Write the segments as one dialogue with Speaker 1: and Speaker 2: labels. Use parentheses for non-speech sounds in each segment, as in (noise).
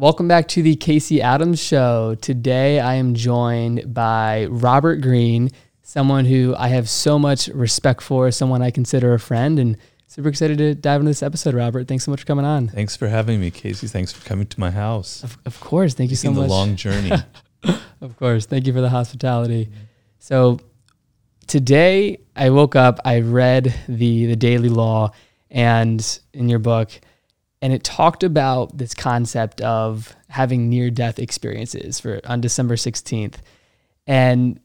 Speaker 1: Welcome back to the Casey Adams Show. Today I am joined by Robert Greene, someone who I have so much respect for, someone I consider a friend, and super excited to dive into this episode, Robert. Thanks so much for coming on.
Speaker 2: Thanks for having me, Casey. Thanks for coming to my house.
Speaker 1: Of, of course. Thank you so much.
Speaker 2: the long journey. (laughs)
Speaker 1: of course. Thank you for the hospitality. So today I woke up, I read the the Daily Law and in your book, and it talked about this concept of having near death experiences for on December 16th. And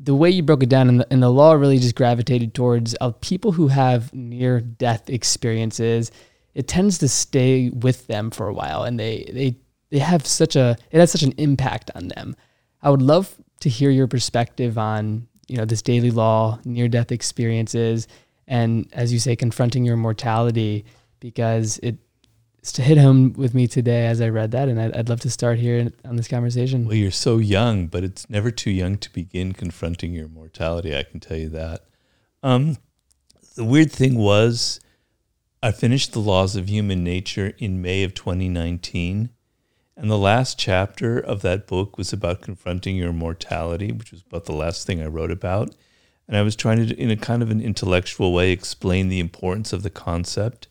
Speaker 1: the way you broke it down in the, in the law really just gravitated towards uh, people who have near death experiences. It tends to stay with them for a while and they, they, they have such a, it has such an impact on them. I would love to hear your perspective on, you know, this daily law, near death experiences, and as you say, confronting your mortality because it hit home with me today as I read that, and I'd, I'd, love to start here on this conversation.
Speaker 2: Well, you're so young, but it's never too young to begin confronting your mortality. I can tell you that. Um, the weird thing was, I finished the Laws of Human Nature in May of 2019, and the last chapter of that book was about confronting your mortality, which was about the last thing I wrote about. And I was trying to, in a kind of an intellectual way, explain the importance of the concept.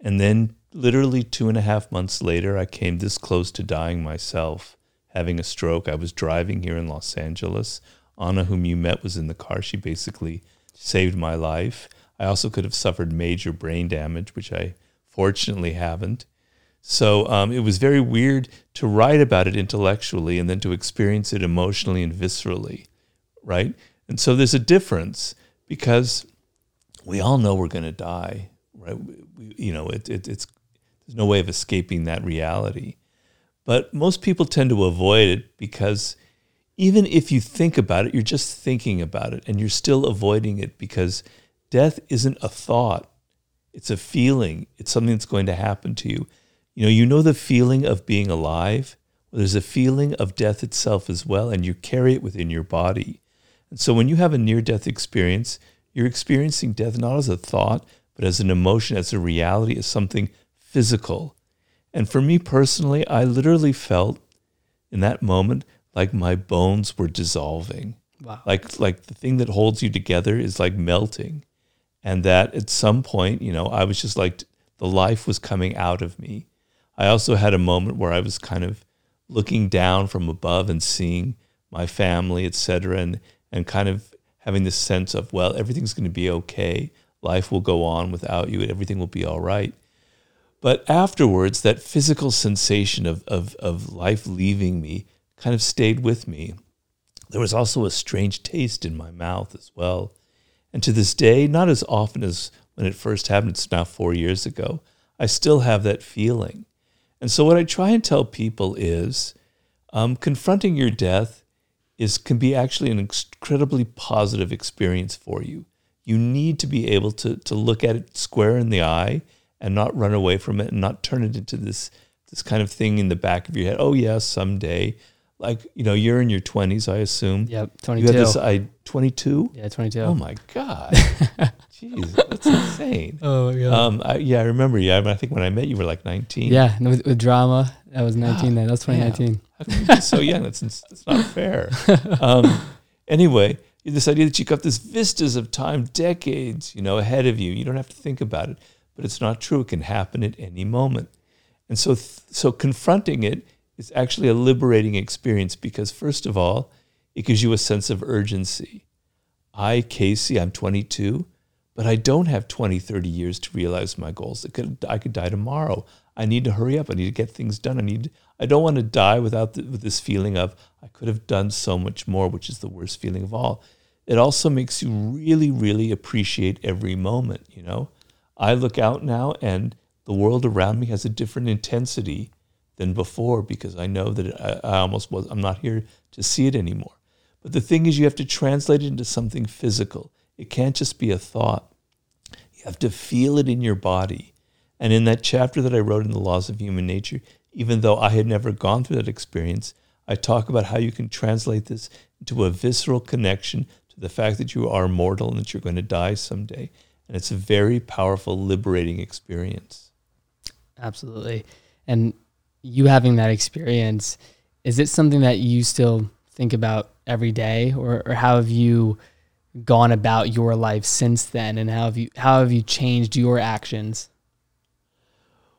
Speaker 2: And then literally two and a half months later, I came this close to dying myself, having a stroke. I was driving here in Los Angeles. Anna, whom you met, was in the car. She basically saved my life. I also could have suffered major brain damage, which I fortunately haven't. So um, it was very weird to write about it intellectually and then to experience it emotionally and viscerally, right? And so there's a difference because we all know we're going to die, right? We, you know, it, it, it's there's no way of escaping that reality. But most people tend to avoid it because even if you think about it, you're just thinking about it and you're still avoiding it because death isn't a thought. It's a feeling. It's something that's going to happen to you. You know, you know the feeling of being alive. Well, there's a feeling of death itself as well, and you carry it within your body. And so when you have a near death experience, you're experiencing death not as a thought, but as an emotion, as a reality, as something physical. And for me personally, I literally felt in that moment like my bones were dissolving. Wow. Like like the thing that holds you together is like melting. And that at some point, you know, I was just like the life was coming out of me. I also had a moment where I was kind of looking down from above and seeing my family, et cetera, and, and kind of having this sense of, well, everything's going to be okay. Life will go on without you and everything will be all right. But afterwards, that physical sensation of, of, of life leaving me kind of stayed with me. There was also a strange taste in my mouth as well. And to this day, not as often as when it first happened, it's now four years ago, I still have that feeling. And so, what I try and tell people is um, confronting your death is, can be actually an incredibly positive experience for you. You need to be able to, to look at it square in the eye and not run away from it and not turn it into this this kind of thing in the back of your head. Oh yes, someday. Like you know, you're in your twenties, I assume.
Speaker 1: Yep, twenty two.
Speaker 2: You have this. I twenty two.
Speaker 1: Yeah, twenty two.
Speaker 2: Oh my god, (laughs) jeez, that's insane.
Speaker 1: Oh my god.
Speaker 2: Um, I, yeah, I remember. Yeah, I think when I met you, were like nineteen.
Speaker 1: Yeah, with, with drama, that was nineteen. then that was twenty nineteen.
Speaker 2: Yeah. so young? That's that's not fair. (laughs) Um, anyway, this idea that you've got this vistas of time, decades, you know, ahead of you. You don't have to think about it but it's not true. It can happen at any moment. And so, so confronting it is actually a liberating experience because, first of all, it gives you a sense of urgency. I, Casey, I'm 22, but I don't have 20, 30 years to realize my goals. Could, I could die tomorrow. I need to hurry up. I need to get things done. I need. I don't want to die without the, with this feeling of I could have done so much more, which is the worst feeling of all. It also makes you really, really appreciate every moment. You know, I look out now and the world around me has a different intensity than before because I know that I, I almost was, I'm not here to see it anymore. But the thing is, you have to translate it into something physical. It can't just be a thought. You have to feel it in your body. And in that chapter that I wrote in The Laws of Human Nature, even though I had never gone through that experience, I talk about how you can translate this into a visceral connection to the fact that you are mortal and that you're going to die someday. And it's a very powerful, liberating experience.
Speaker 1: Absolutely. And you having that experience, is it something that you still think about every day, or, or how have you gone about your life since then, and how have you how have you changed your actions?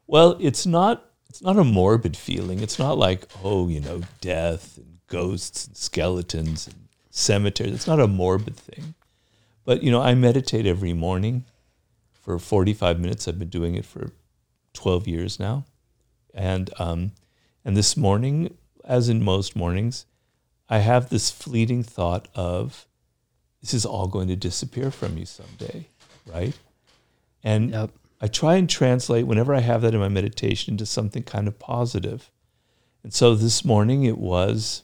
Speaker 2: Well, it's not it's not a morbid feeling. It's not like oh, you know, death and ghosts and skeletons and cemeteries. It's not a morbid thing. But you know, I meditate every morning for 45 minutes. I've been doing it for 12 years now, and um, and this morning, as in most mornings, I have this fleeting thought of this is all going to disappear from you someday, right? And
Speaker 1: Yep.
Speaker 2: I try and translate whenever I have that in my meditation into something kind of positive. And so this morning it was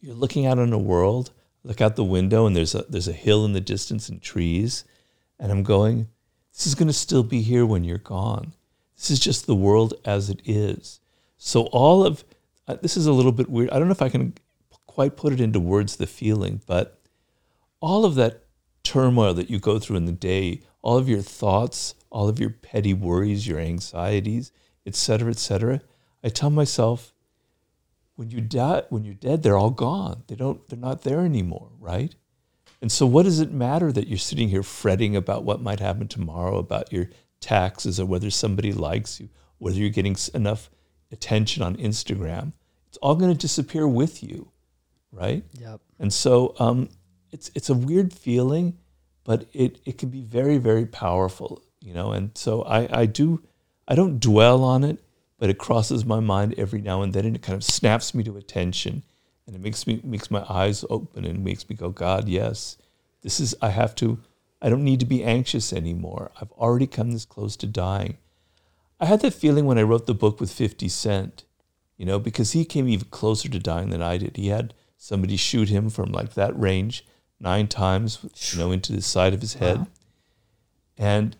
Speaker 2: you're looking out on a world, look out the window and there's a there's a hill in the distance and trees, and I'm going, this is going to still be here when you're gone. This is just the world as it is. So all of uh, this is a little bit weird. I don't know if I can quite put it into words the feeling, but all of that turmoil that you go through in the day, all of your thoughts, all of your petty worries, your anxieties, etc cetera, et cetera. I tell myself, when you die, when you're dead, they're all gone. They don't, they're not there anymore, right? And so, what does it matter that you're sitting here fretting about what might happen tomorrow, about your taxes, or whether somebody likes you, whether you're getting enough attention on Instagram? It's all going to disappear with you, right?
Speaker 1: Yep.
Speaker 2: And so um, it's it's a weird feeling, but it, it can be very, very powerful, you know. And so I, I do I don't dwell on it, but it crosses my mind every now and then and it kind of snaps me to attention and it makes me makes my eyes open and makes me go, God, yes, this is I have to I don't need to be anxious anymore. I've already come this close to dying. I had that feeling when I wrote the book with 50 Cent, you know, because he came even closer to dying than I did. He had somebody shoot him from like that range nine times, you know, into the side of his head.
Speaker 1: Wow.
Speaker 2: And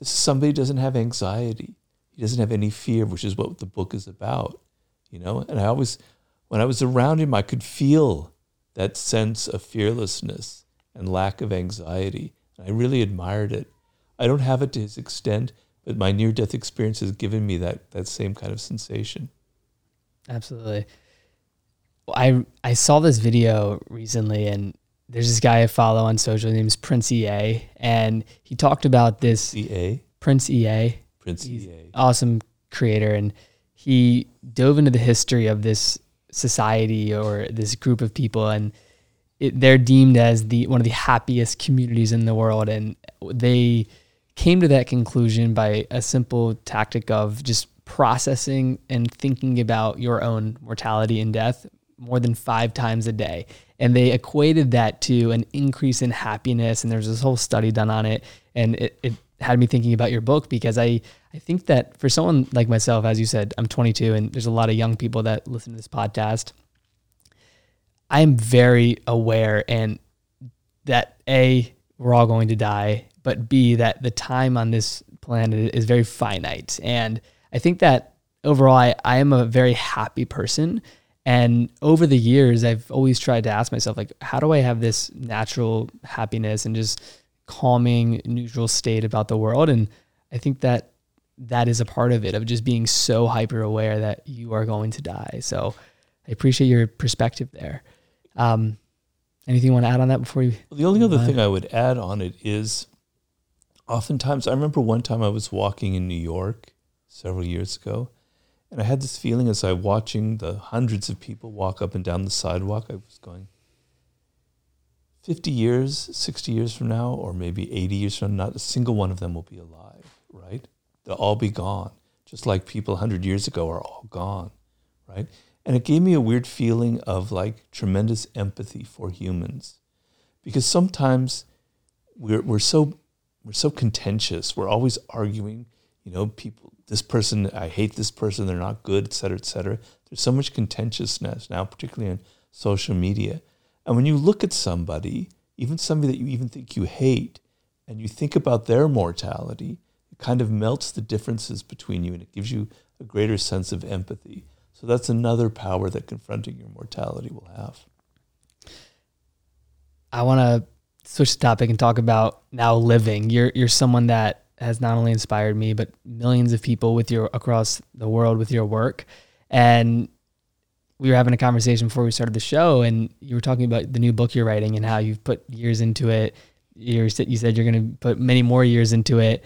Speaker 2: this is somebody doesn't have anxiety. He doesn't have any fear, which is what the book is about, you know. And I always, when I was around him, I could feel that sense of fearlessness and lack of anxiety. And I really admired it. I don't have it to his extent, but my near-death experience has given me that that same kind of sensation.
Speaker 1: Absolutely. Well, I I saw this video recently, and there's this guy I follow on social. His name's Prince EA, and he talked about this
Speaker 2: EA,
Speaker 1: Prince EA,
Speaker 2: Prince EA.
Speaker 1: awesome creator, and he dove into the history of this society or this group of people, and it, they're deemed as the one of the happiest communities in the world, and they came to that conclusion by a simple tactic of just processing and thinking about your own mortality and death more than five times a day. And they equated that to an increase in happiness. And there's this whole study done on it. And it, it had me thinking about your book because I, I think that for someone like myself, as you said, I'm 22 and there's a lot of young people that listen to this podcast. I am very aware and that A, we're all going to die, but B, that the time on this planet is very finite. And I think that overall, I, I am a very happy person. And over the years, I've always tried to ask myself, like, how do I have this natural happiness and just calming, neutral state about the world? And I think that that is a part of it, of just being so hyper aware that you are going to die. So I appreciate your perspective there. Um, anything you want to add on that before you?
Speaker 2: Well, the only other thing I would add on it is oftentimes I remember one time I was walking in New York several years ago, and I had this feeling as I was watching the hundreds of people walk up and down the sidewalk, I was going, 50 years, 60 years from now, or maybe 80 years from now, not a single one of them will be alive, right? They'll all be gone, just like people 100 years ago are all gone, right? And it gave me a weird feeling of like tremendous empathy for humans because sometimes we're, we're so we're so contentious we're always arguing you know people this person i hate this person they're not good et cetera et cetera there's so much contentiousness now particularly on social media and when you look at somebody even somebody that you even think you hate and you think about their mortality it kind of melts the differences between you and it gives you a greater sense of empathy so that's another power that confronting your mortality will have
Speaker 1: I want to switch the topic and talk about now living. You're you're someone that has not only inspired me but millions of people with your across the world with your work. And we were having a conversation before we started the show, and you were talking about the new book you're writing and how you've put years into it. You're, you said you're going to put many more years into it.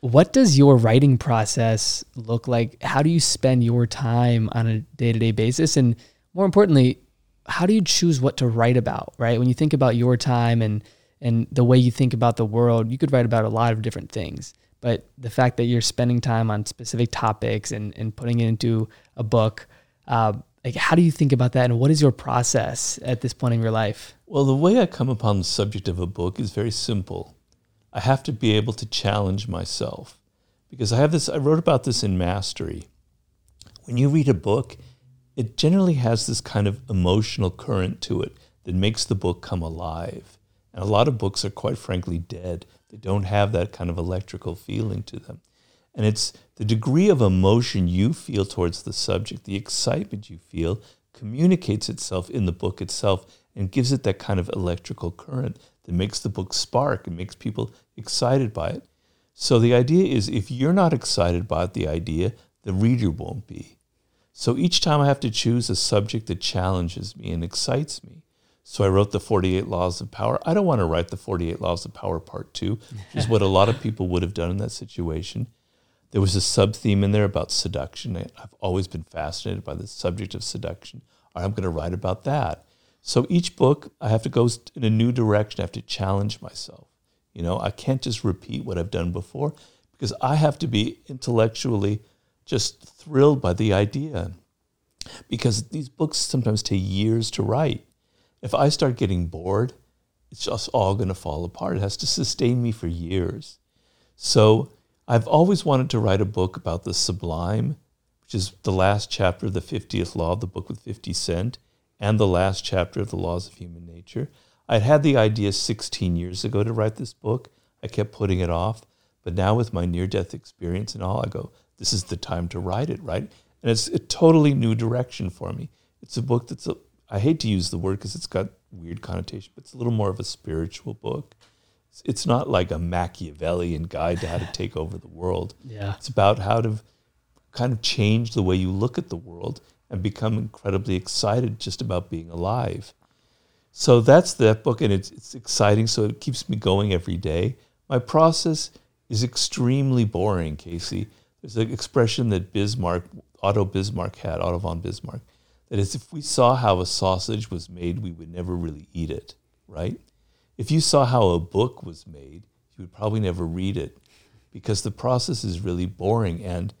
Speaker 1: What does your writing process look like? How do you spend your time on a day to day basis? And more importantly, how do you choose what to write about, right? When you think about your time and and the way you think about the world, you could write about a lot of different things. But the fact that you're spending time on specific topics and, and putting it into a book, uh, like how do you think about that and what is your process at this point in your life?
Speaker 2: Well, the way I come upon the subject of a book is very simple. I have to be able to challenge myself because I have this, I wrote about this in Mastery. When you read a book, it generally has this kind of emotional current to it that makes the book come alive. And a lot of books are quite frankly dead. They don't have that kind of electrical feeling to them. And it's the degree of emotion you feel towards the subject, the excitement you feel, communicates itself in the book itself and gives it that kind of electrical current that makes the book spark and makes people excited by it. So the idea is if you're not excited about the idea, the reader won't be. So each time I have to choose a subject that challenges me and excites me. So I wrote the 48 Laws of Power. I don't want to write the 48 Laws of Power Part 2, which is what a lot of people would have done in that situation. There was a sub theme in there about seduction. I've always been fascinated by the subject of seduction. I'm going to write about that. So each book, I have to go in a new direction. I have to challenge myself. You know, I can't just repeat what I've done before because I have to be intellectually just thrilled by the idea. Because these books sometimes take years to write. If I start getting bored, it's just all going to fall apart. It has to sustain me for years. So I've always wanted to write a book about the sublime, which is the last chapter of the 50th law, the book with 50 Cent and the last chapter of the laws of human nature. I'd had the idea 16 years ago to write this book. I kept putting it off. But now, with my near death experience and all, I go, this is the time to write it, right? And it's a totally new direction for me. It's a book that's, a, I hate to use the word because it's got weird connotation, but it's a little more of a spiritual book. It's, not like a Machiavellian guide to how to take over the world. (laughs)
Speaker 1: Yeah.
Speaker 2: It's about how to kind of change the way you look at the world and become incredibly excited just about being alive. So that's that book, and it's, it's exciting. So it keeps me going every day. My process is extremely boring, Casey. There's an expression that Bismarck, Otto Bismarck had, Otto von Bismarck, that is, if we saw how a sausage was made, we would never really eat it, right? If you saw how a book was made, you would probably never read it because the process is really boring and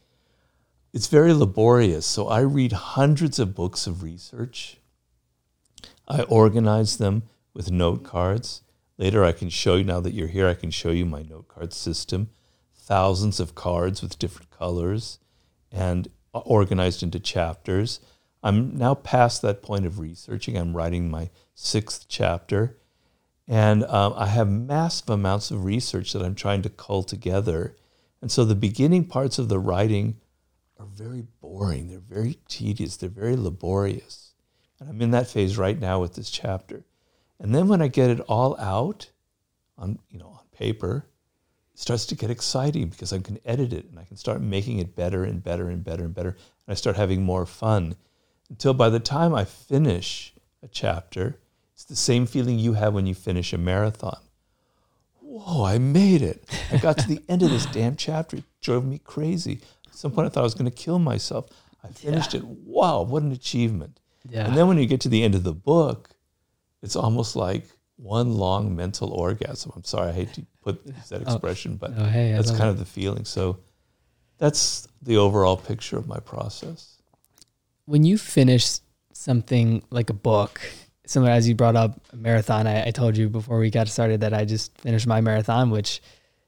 Speaker 2: it's very laborious. So I read hundreds of books of research. I organize them with note cards. Later, I can show you, now that you're here, I can show you my note card system. Thousands of cards with different colors and organized into chapters. I'm now past that point of researching. I'm writing my sixth chapter. And um, I have massive amounts of research that I'm trying to cull together. And so the beginning parts of the writing are very boring. They're very tedious. They're very laborious. And I'm in that phase right now with this chapter. And then when I get it all out on, you know, on paper, it starts to get exciting because I can edit it and I can start making it better and better and better and better. And I start having more fun until by the time I finish a chapter, it's the same feeling you have when you finish a marathon. Whoa, I made it. I got to the (laughs) end of this damn chapter. It drove me crazy. At some point, I thought I was going to kill myself. I finished yeah. it. Wow, what an achievement. Yeah. And then when you get to the end of the book, it's almost like one long mental orgasm. I'm sorry, I hate to put (laughs) that oh. expression, but oh, hey, that's kind of the feeling. So that's the overall picture of my process.
Speaker 1: When you finish something like a book, similar as you brought up marathon, I, I told you before we got started that I just finished my marathon, which,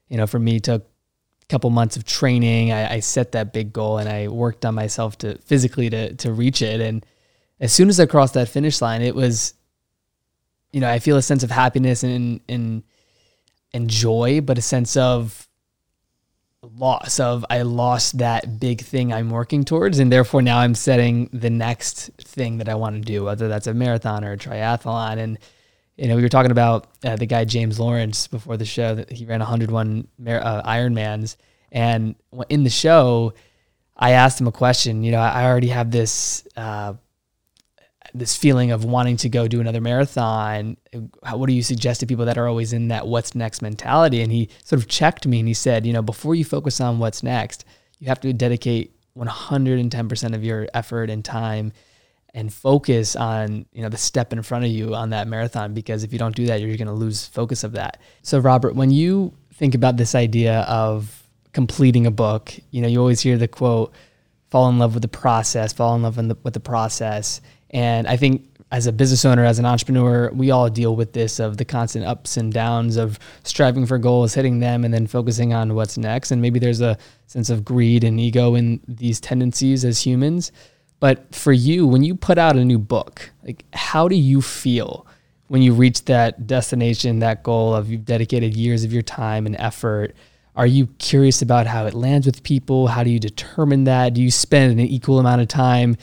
Speaker 1: you know, for me took a couple months of training. I, I, set that big goal and I worked on myself to physically to to reach it. And as soon as I crossed that finish line, it was, you know, I feel a sense of happiness and and and joy, but a sense of loss of I lost that big thing I'm working towards, and therefore now I'm setting the next thing that I want to do, whether that's a marathon or a triathlon, and you know, we were talking about uh, the guy James Lawrence before the show that he ran 101 uh, Ironmans, and in the show, I asked him a question. You know, I already have this uh, this feeling of wanting to go do another marathon. How, what do you suggest to people that are always in that what's next mentality? And he sort of checked me and he said, you know, before you focus on what's next, you have to dedicate 110% of your effort and time and focus on you know the step in front of you on that marathon because if you don't do that you're going to lose focus of that so robert when you think about this idea of completing a book you know you always hear the quote fall in love with the process fall in love the, with the process and I think as a business owner, as an entrepreneur, we all deal with this of the constant ups and downs of striving for goals, hitting them, and then focusing on what's next. And maybe there's a sense of greed and ego in these tendencies as humans. But for you, when you put out a new book, like how do you feel when you reach that destination, that goal of you've dedicated years of your time and effort? Are you curious about how it lands with people? How do you determine that? Do you spend an equal amount of time?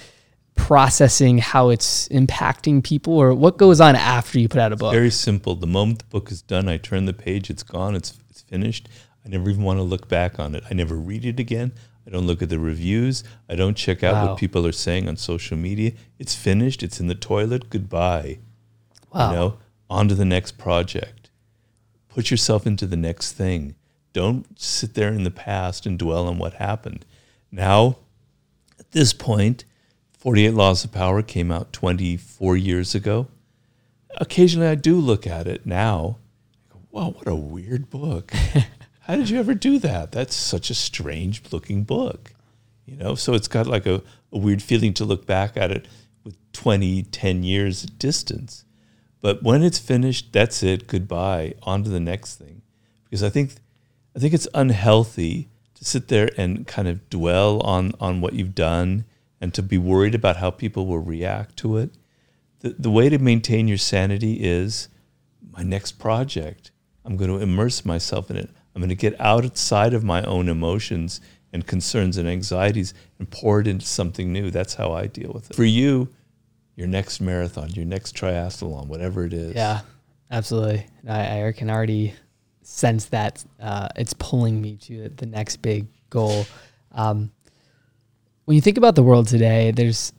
Speaker 1: Processing how it's impacting people or what goes on after you put out a book?
Speaker 2: Very simple. The moment the book is done, I turn the page, it's gone, it's it's finished. I never even want to look back on it. I never read it again. I don't look at the reviews. I don't check out wow. what people are saying on social media. It's finished. It's in the toilet. Goodbye. Wow. You know, on to the next project. Put yourself into the next thing. Don't sit there in the past and dwell on what happened. Now, at this point, 48 Laws of Power came out 24 years ago. Occasionally I do look at it now. I go, wow, what a weird book. (laughs) How did you ever do that? That's such a strange looking book. You know, so it's got like a, a weird feeling to look back at it with 20, 10 years distance. But when it's finished, that's it. Goodbye. On to the next thing. Because I think I think it's unhealthy to sit there and kind of dwell on on what you've done and to be worried about how people will react to it. The, the way to maintain your sanity is my next project. I'm going to immerse myself in it. I'm going to get outside of my own emotions and concerns and anxieties and pour it into something new. That's how I deal with it. For you, your next marathon, your next triathlon, whatever it is.
Speaker 1: Yeah, absolutely. I, I can already sense that uh, it's pulling me to the next big goal. Um, when you think about the world today, there's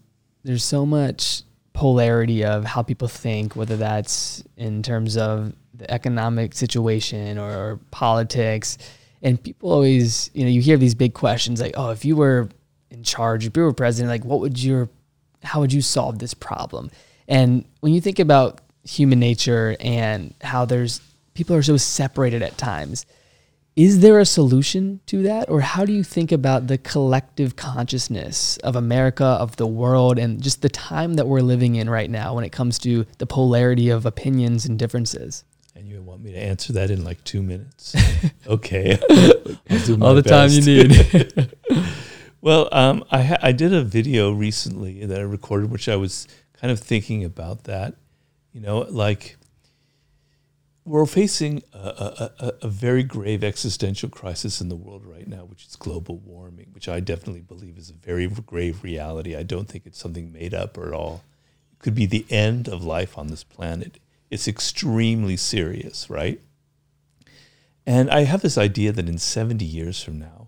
Speaker 1: there's so much polarity of how people think, whether that's in terms of the economic situation or, or politics. And people always, you know, you hear these big questions like, oh, if you were in charge, if you were president, like what would your how would you solve this problem? And when you think about human nature and how there's people are so separated at times, is there a solution to that? Or how do you think about the collective consciousness of america of the world and just the time that we're living in right now when it comes to the polarity of opinions and differences?
Speaker 2: And you want me to answer that in like two minutes? (laughs) Okay. (laughs)
Speaker 1: All the best. time you need. (laughs)
Speaker 2: Well um, I, ha- I did a video recently that i recorded which i was kind of thinking about that. You know like we're facing a, a, a, very grave existential crisis in the world right now, which is global warming, which I definitely believe is a very grave reality. I don't think it's something made up at all. It could be the end of life on this planet. It's extremely serious, right? And I have this idea that in 70 years from now,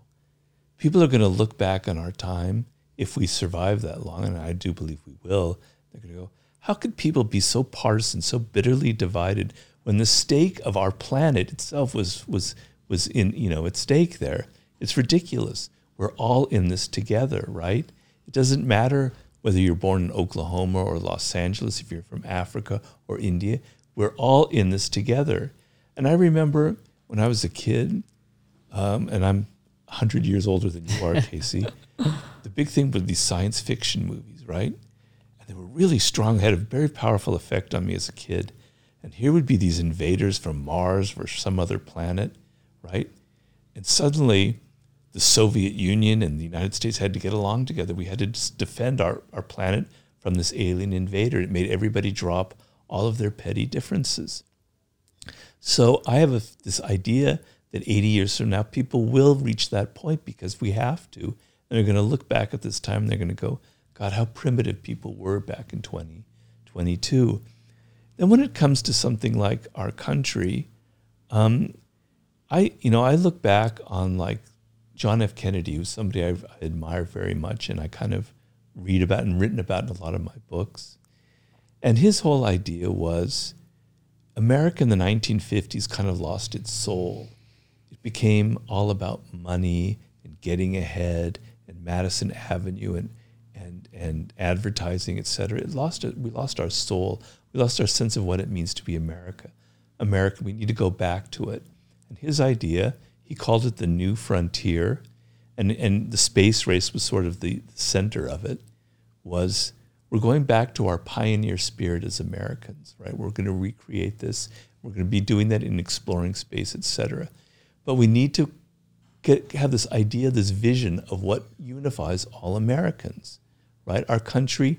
Speaker 2: people are going to look back on our time, if we survive that long, and I do believe we will, they're going to go, how could people be so partisan, so bitterly divided? When the stake of our planet itself was was was in you know at stake there. It's ridiculous. We're all in this together, right? It doesn't matter whether you're born in Oklahoma or Los Angeles, if you're from Africa or India. We're all in this together. And I remember when I was a kid, um, and I'm 100 years older than you are, (laughs) Casey, the big thing were these science fiction movies, right? And they were really strong, had a very powerful effect on me as a kid. And here would be these invaders from Mars or some other planet, right? And suddenly the Soviet Union and the United States had to get along together. We had to defend our, our planet from this alien invader. It made everybody drop all of their petty differences. So I have a, this idea that 80 years from now, people will reach that point because we have to. And they're going to look back at this time and they're going to go, God, how primitive people were back in 2022. Then when it comes to something like our country, um, I you know I look back on like John F. Kennedy, who's somebody I've, I admire very much, and I kind of read about and written about in a lot of my books. And his whole idea was America in the 1950s kind of lost its soul. It became all about money and getting ahead and Madison Avenue and and advertising, et cetera. It lost it. We lost our soul. We lost our sense of what it means to be America. America. We need to go back to it. And his idea, he called it the new frontier, and and the space race was sort of the center of it. Was we're going back to our pioneer spirit as Americans, right? We're going to recreate this. We're going to be doing that in exploring space, et cetera. But we need to get, have this idea, this vision of what unifies all Americans, right? Our country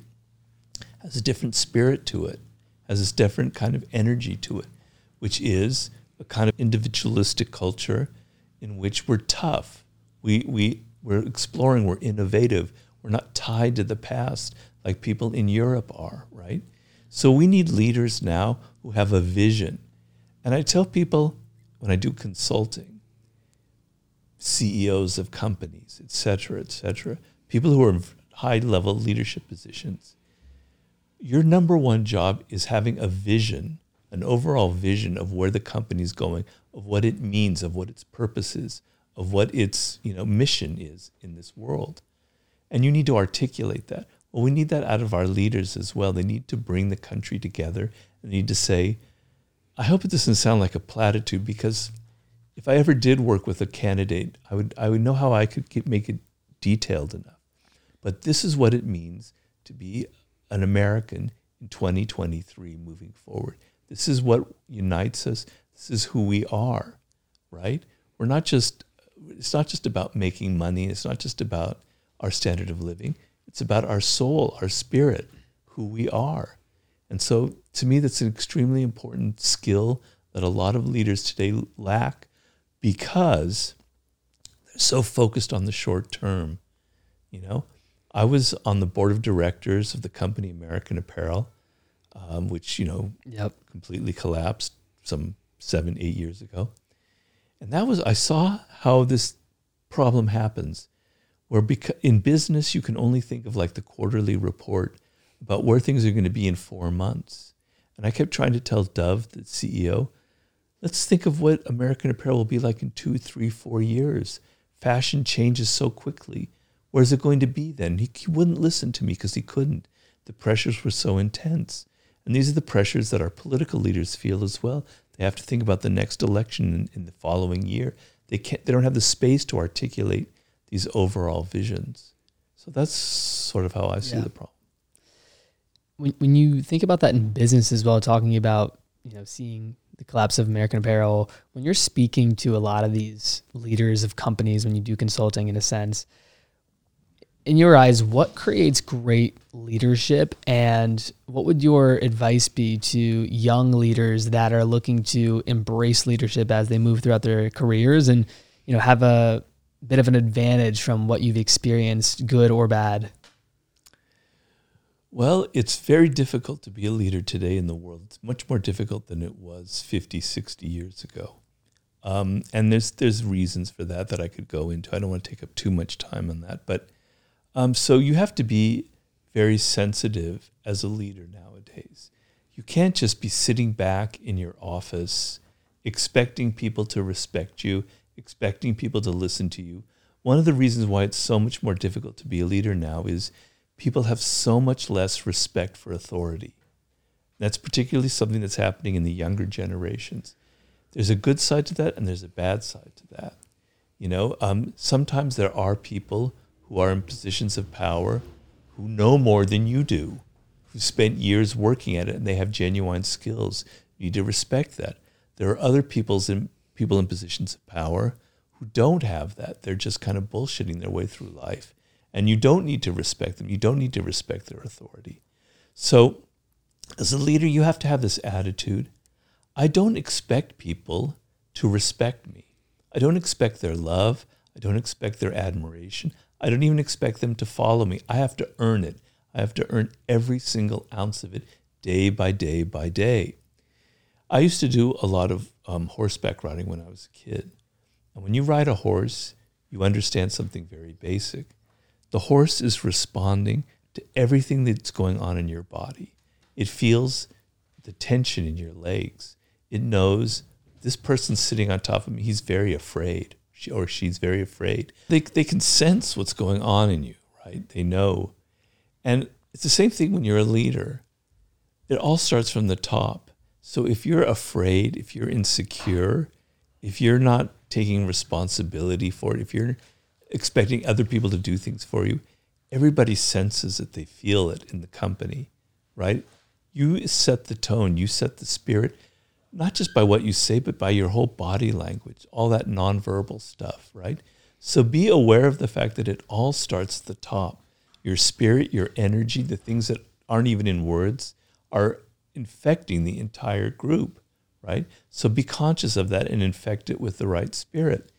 Speaker 2: has a different spirit to it, has this different kind of energy to it, which is a kind of individualistic culture in which we're tough. We, we, we're exploring, we're innovative, we're not tied to the past like people in Europe are, right? So we need leaders now who have a vision. And I tell people when I do consulting, CEOs of companies, et cetera, et cetera, people who are high level leadership positions, your number one job is having a vision, an overall vision of where the company is going, of what it means, of what its purpose is, of what its you know mission is in this world. And you need to articulate that. Well, we need that out of our leaders as well. They need to bring the country together. They need to say, I hope it doesn't sound like a platitude because if I ever did work with a candidate, I would I would know how I could get, make it detailed enough. But this is what it means to be an American in 2023 moving forward. This is what unites us. This is who we are, right? We're not just it's not just about making money, it's not just about our standard of living. It's about our soul, our spirit, who we are. And so to me, that's an extremely important skill that a lot of leaders today lack because they're so focused on the short term. You know, I was on the board of directors of the company American Apparel, um, which, you know,
Speaker 1: yep.
Speaker 2: completely collapsed some seven, eight years ago. And that was, I saw how this problem happens where beca- in business you can only think of like the quarterly report about where things are going to be in four months. And I kept trying to tell Dov, the CEO, let's think of what American Apparel will be like in two, three, four years. Fashion changes so quickly. Where's it going to be then? He, he wouldn't listen to me because he couldn't. The pressures were so intense. And these are the pressures that our political leaders feel as well. They have to think about the next election in, in the following year. They can't. They don't have the space to articulate these overall visions. So that's sort of how I see yeah. the problem.
Speaker 1: When when you think about that in business as well, talking about you know seeing the collapse of American Apparel, when you're speaking to a lot of these leaders of companies, when you do consulting in a sense, in your eyes, what creates great leadership and what would your advice be to young leaders that are looking to embrace leadership as they move throughout their careers and you know have a bit of an advantage from what you've experienced, good or bad?
Speaker 2: Well, it's very difficult to be a leader today in the world. It's much more difficult than it was 50, 60 years ago. Um, and there's there's reasons for that that I could go into. I don't want to take up too much time on that, but um, so you have to be very sensitive as a leader nowadays. You can't just be sitting back in your office expecting people to respect you expecting people to listen to you. One of the reasons why it's so much more difficult to be a leader now is people have so much less respect for authority. That's particularly something that's happening in the younger generations. There's a good side to that and there's a bad side to that. You know, um, sometimes there are people who are in positions of power who know more than you do, who spent years working at it and they have genuine skills. You need to respect that. There are other people's in people in positions of power who don't have that. They're just kind of bullshitting their way through life. And you don't need to respect them. You don't need to respect their authority. So, as a leader, you have to have this attitude I don't expect people to respect me. I don't expect their love. I don't expect their admiration. I don't even expect them to follow me. I have to earn it. I have to earn every single ounce of it day by day by day. I used to do a lot of um, horseback riding when I was a kid. And when you ride a horse, you understand something very basic. The horse is responding to everything that's going on in your body. It feels the tension in your legs. It knows this person's sitting on top of me. He's very afraid, she, or she's very afraid. They, they can sense what's going on in you, right? They know. And it's the same thing when you're a leader. It all starts from the top. So if you're afraid, if you're insecure, if you're not taking responsibility for it, if you're expecting other people to do things for you, everybody senses it, they feel it in the company, right? You set the tone, you set the spirit, not just by what you say, but by your whole body language, all that nonverbal stuff, right? So be aware of the fact that it all starts at the top. Your spirit, your energy, the things that aren't even in words are infecting the entire group, right? So be conscious of that and infect it with the right spirit.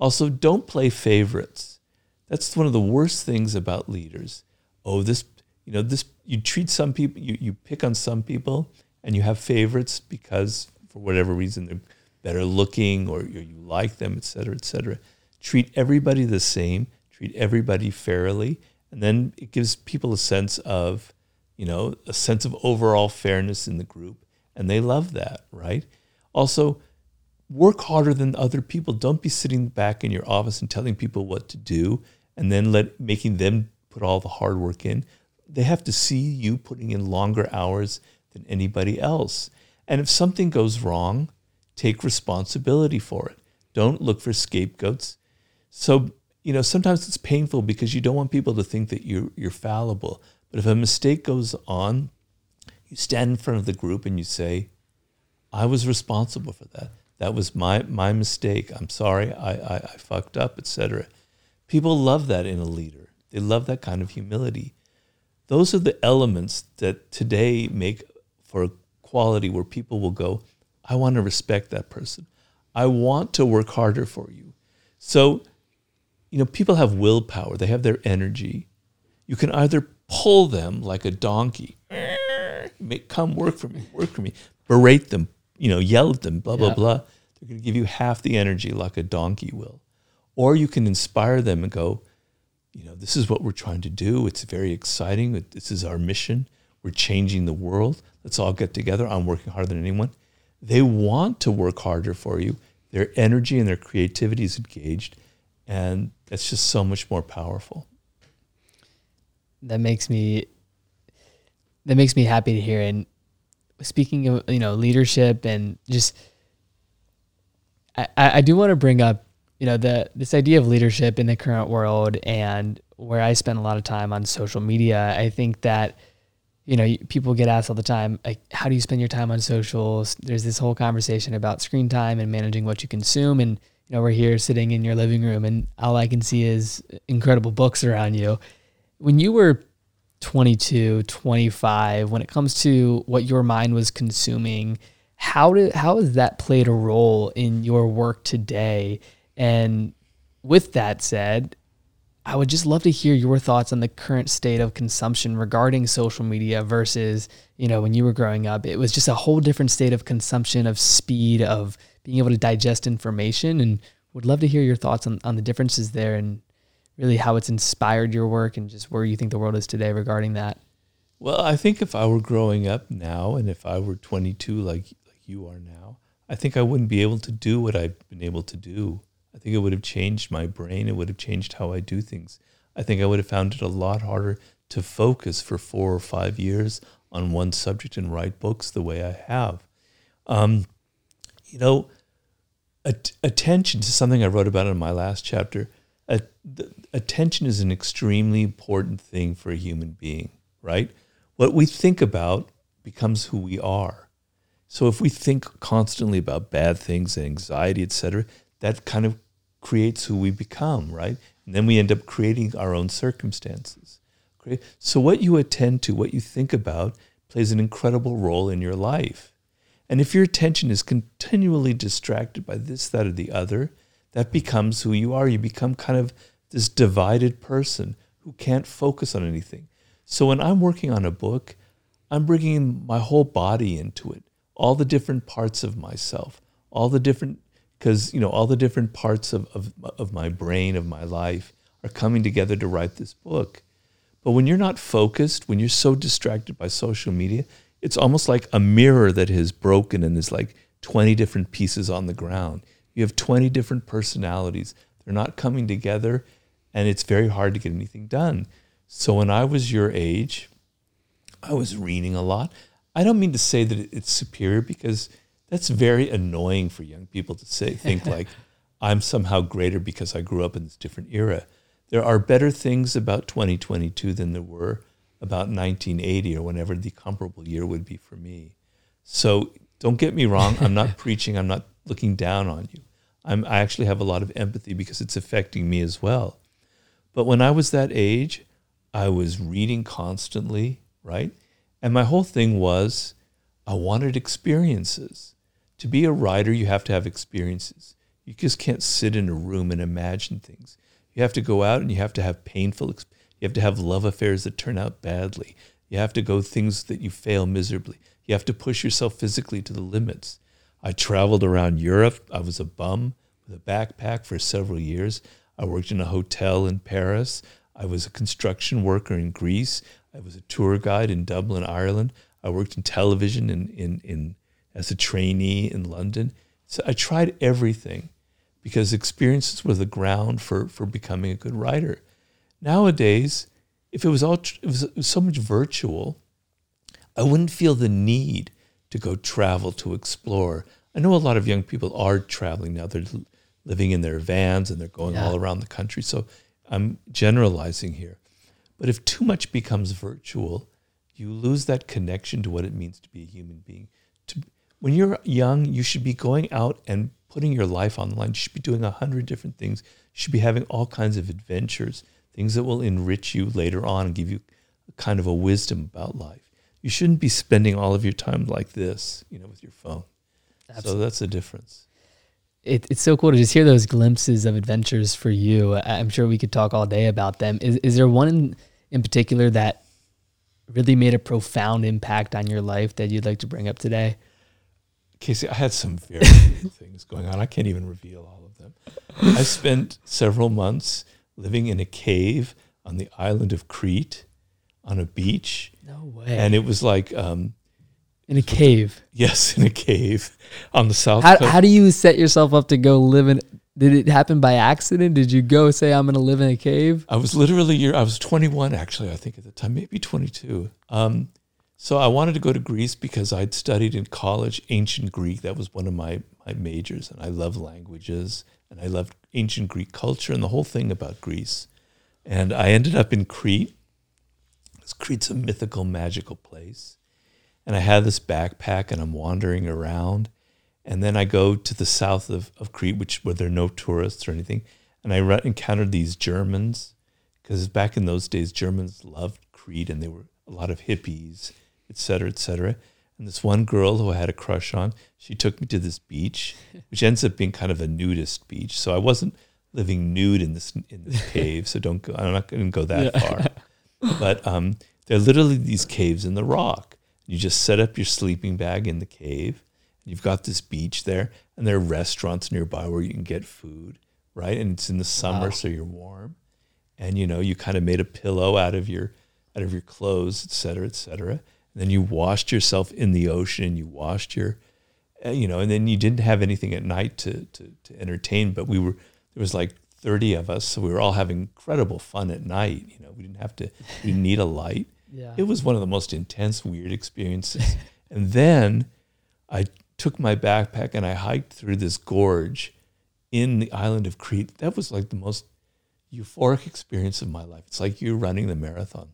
Speaker 2: Also, don't play favorites. That's one of the worst things about leaders. Oh, this, you know, this, you treat some people, you, you pick on some people and you have favorites because for whatever reason they're better looking or you, like them, et cetera, et cetera. Treat everybody the same, treat everybody fairly, and then it gives people a sense of, you know, a sense of overall fairness in the group. And they love that, right? Also, work harder than other people. Don't be sitting back in your office and telling people what to do and then let making them put all the hard work in. They have to see you putting in longer hours than anybody else. And if something goes wrong, take responsibility for it. Don't look for scapegoats. So, you know, sometimes it's painful because you don't want people to think that you're you're fallible. But if a mistake goes on, you stand in front of the group and you say, I was responsible for that. That was my my mistake. I'm sorry. I, I, I fucked up, etc. People love that in a leader. They love that kind of humility. Those are the elements that today make for a quality where people will go, I want to respect that person. I want to work harder for you. So, you know, people have willpower, they have their energy. You can either pull them like a donkey, make, come work for me, work for me, berate them, you know, yell at them, blah, blah, yeah. blah. They're going to give you half the energy like a donkey will. Or you can inspire them and go, you know, this is what we're trying to do. It's very exciting. This is our mission. We're changing the world. Let's all get together. I'm working harder than anyone. They want to work harder for you. Their energy and their creativity is engaged. And that's just so much more powerful.
Speaker 1: That makes me that makes me happy to hear. And speaking of, you know, leadership and just I, I do want to bring up, you know, the this idea of leadership in the current world and where I spend a lot of time on social media. I think that, you know, people get asked all the time, like, how do you spend your time on socials? There's this whole conversation about screen time and managing what you consume. And, you know, we're here sitting in your living room and all I can see is incredible books around you. When you were 22, 25, when it comes to what your mind was consuming, how did how has that played a role in your work today? And with that said, I would just love to hear your thoughts on the current state of consumption regarding social media versus, you know, when you were growing up. It was just a whole different state of consumption, of speed, of being able to digest information. And would love to hear your thoughts on, on the differences there and really how it's inspired your work and just where you think the world is today regarding that.
Speaker 2: Well, I think if I were growing up now and if I were 22 like you are now, I think I wouldn't be able to do what I've been able to do. I think it would have changed my brain. It would have changed how I do things. I think I would have found it a lot harder to focus for four or five years on one subject and write books the way I have. Um, you know, at- attention to something I wrote about in my last chapter. attention is an extremely important thing for a human being, right? What we think about becomes who we are. So if we think constantly about bad things anxiety, etc., that kind of creates who we become, right? And then we end up creating our own circumstances. So what you attend to, what you think about, plays an incredible role in your life. And if your attention is continually distracted by this, that, or the other, that becomes who you are. You become kind of this divided person who can't focus on anything. So when I'm working on a book, I'm bringing my whole body into it, all the different parts of myself, all the different, because, you know, all the different parts of, of, of my brain, of my life are coming together to write this book. But when you're not focused, when you're so distracted by social media, it's almost like a mirror that has broken and is like 20 different pieces on the ground. You have 20 different personalities. They're not coming together, and it's very hard to get anything done. So when I was your age, I was reading a lot. I don't mean to say that it's superior because that's very annoying for young people to say, (laughs) think like I'm somehow greater because I grew up in this different era. There are better things about 2022 than there were about 1980 or whenever the comparable year would be for me. So don't get me wrong. I'm not (laughs) preaching. I'm not looking down on you. I'm, I actually have a lot of empathy because it's affecting me as well. But when I was that age, I was reading constantly, right? And my whole thing was I wanted experiences. To be a writer, you have to have experiences. You just can't sit in a room and imagine things. You have to go out and you have to have painful you have to have love affairs that turn out badly. You have to go things that you fail miserably. You have to push yourself physically to the limits. I traveled around Europe. I was a bum with a backpack for several years. I worked in a hotel in Paris. I was a construction worker in Greece. I was a tour guide in Dublin, Ireland. I worked in television in, in, in as a trainee in London. So I tried everything because experiences were the ground for, for becoming a good writer. Nowadays, if it was all it was, it was so much virtual, I wouldn't feel the need to go travel to explore. I know a lot of young people are traveling now. They're living in their vans and they're going yeah. all around the country. So I'm generalizing here. But if too much becomes virtual, you lose that connection to what it means to be a human being. To, when you're young, you should be going out and putting your life on the line. You should be doing a hundred different things. You should be having all kinds of adventures things that will enrich you later on and give you kind of a wisdom about life. You shouldn't be spending all of your time like this, you know, with your phone. Absolutely. So that's the difference.
Speaker 1: It, it's so cool to just hear those glimpses of adventures for you. I'm sure we could talk all day about them. Is, is there one in, in particular that really made a profound impact on your life that you'd like to bring up today?
Speaker 2: Casey, I had some very (laughs) things going on. I can't even reveal all of them. I spent several months living in a cave on the island of Crete on a beach.
Speaker 1: No way.
Speaker 2: And it was like um,
Speaker 1: in a cave.
Speaker 2: Yes, in a cave on the south.
Speaker 1: How, coast. how do you set yourself up to go live in? Did it happen by accident? Did you go say I'm going to live in a cave?
Speaker 2: I was literally I was 21 actually. I think at the time, maybe 22. Um, so I wanted to go to Greece because I'd studied in college ancient Greek. That was one of my my majors, and I love languages and I loved ancient Greek culture and the whole thing about Greece. And I ended up in Crete. Crete's a mythical, magical place. And I had this backpack and I'm wandering around. And then I go to the south of, of Crete, which where there are no tourists or anything. And I re- encountered these Germans, because back in those days, Germans loved Crete and they were a lot of hippies, et cetera, et cetera. And this one girl who I had a crush on, she took me to this beach, (laughs) which ends up being kind of a nudist beach. So I wasn't living nude in this in this (laughs) cave. So don't go. I'm not going to go that yeah. far. But um, there are literally these caves in the rock. You just set up your sleeping bag in the cave. You've got this beach there, and there are restaurants nearby where you can get food, right? And it's in the summer, wow. so you're warm. And you know, you kind of made a pillow out of your out of your clothes, et cetera, et cetera then you washed yourself in the ocean. and You washed your, uh, you know, and then you didn't have anything at night to, to, to entertain. But we were there was like thirty of us, so we were all having incredible fun at night. You know, we didn't have to. We didn't need a light.
Speaker 1: Yeah.
Speaker 2: It was one of the most intense, weird experiences. (laughs) and then I took my backpack and I hiked through this gorge in the island of Crete. That was like the most euphoric experience of my life. It's like you're running the marathon.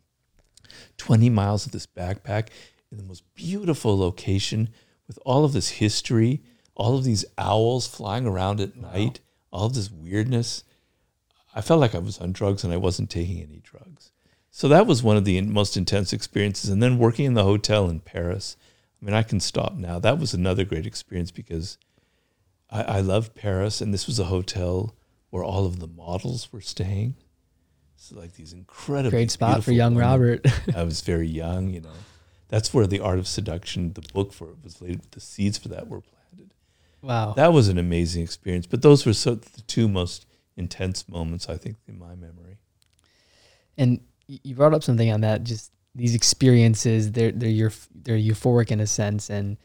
Speaker 2: 20 miles of this backpack in the most beautiful location with all of this history, all of these owls flying around at wow. night, all of this weirdness. I felt like I was on drugs and I wasn't taking any drugs. So that was one of the most intense experiences. And then working in the hotel in Paris. I mean, I can stop now. That was another great experience because I, I loved Paris, and this was a hotel where all of the models were staying. So like these incredible
Speaker 1: great spot for young women. Robert.
Speaker 2: I was very young, you know. that's where the art of seduction, the book for it was laid. The seeds for that were planted.
Speaker 1: Wow.
Speaker 2: That was an amazing experience. But those were so the two most intense moments I think in my memory.
Speaker 1: And you brought up something on that. Just these experiences, they're they're your they're euphoric in a sense. And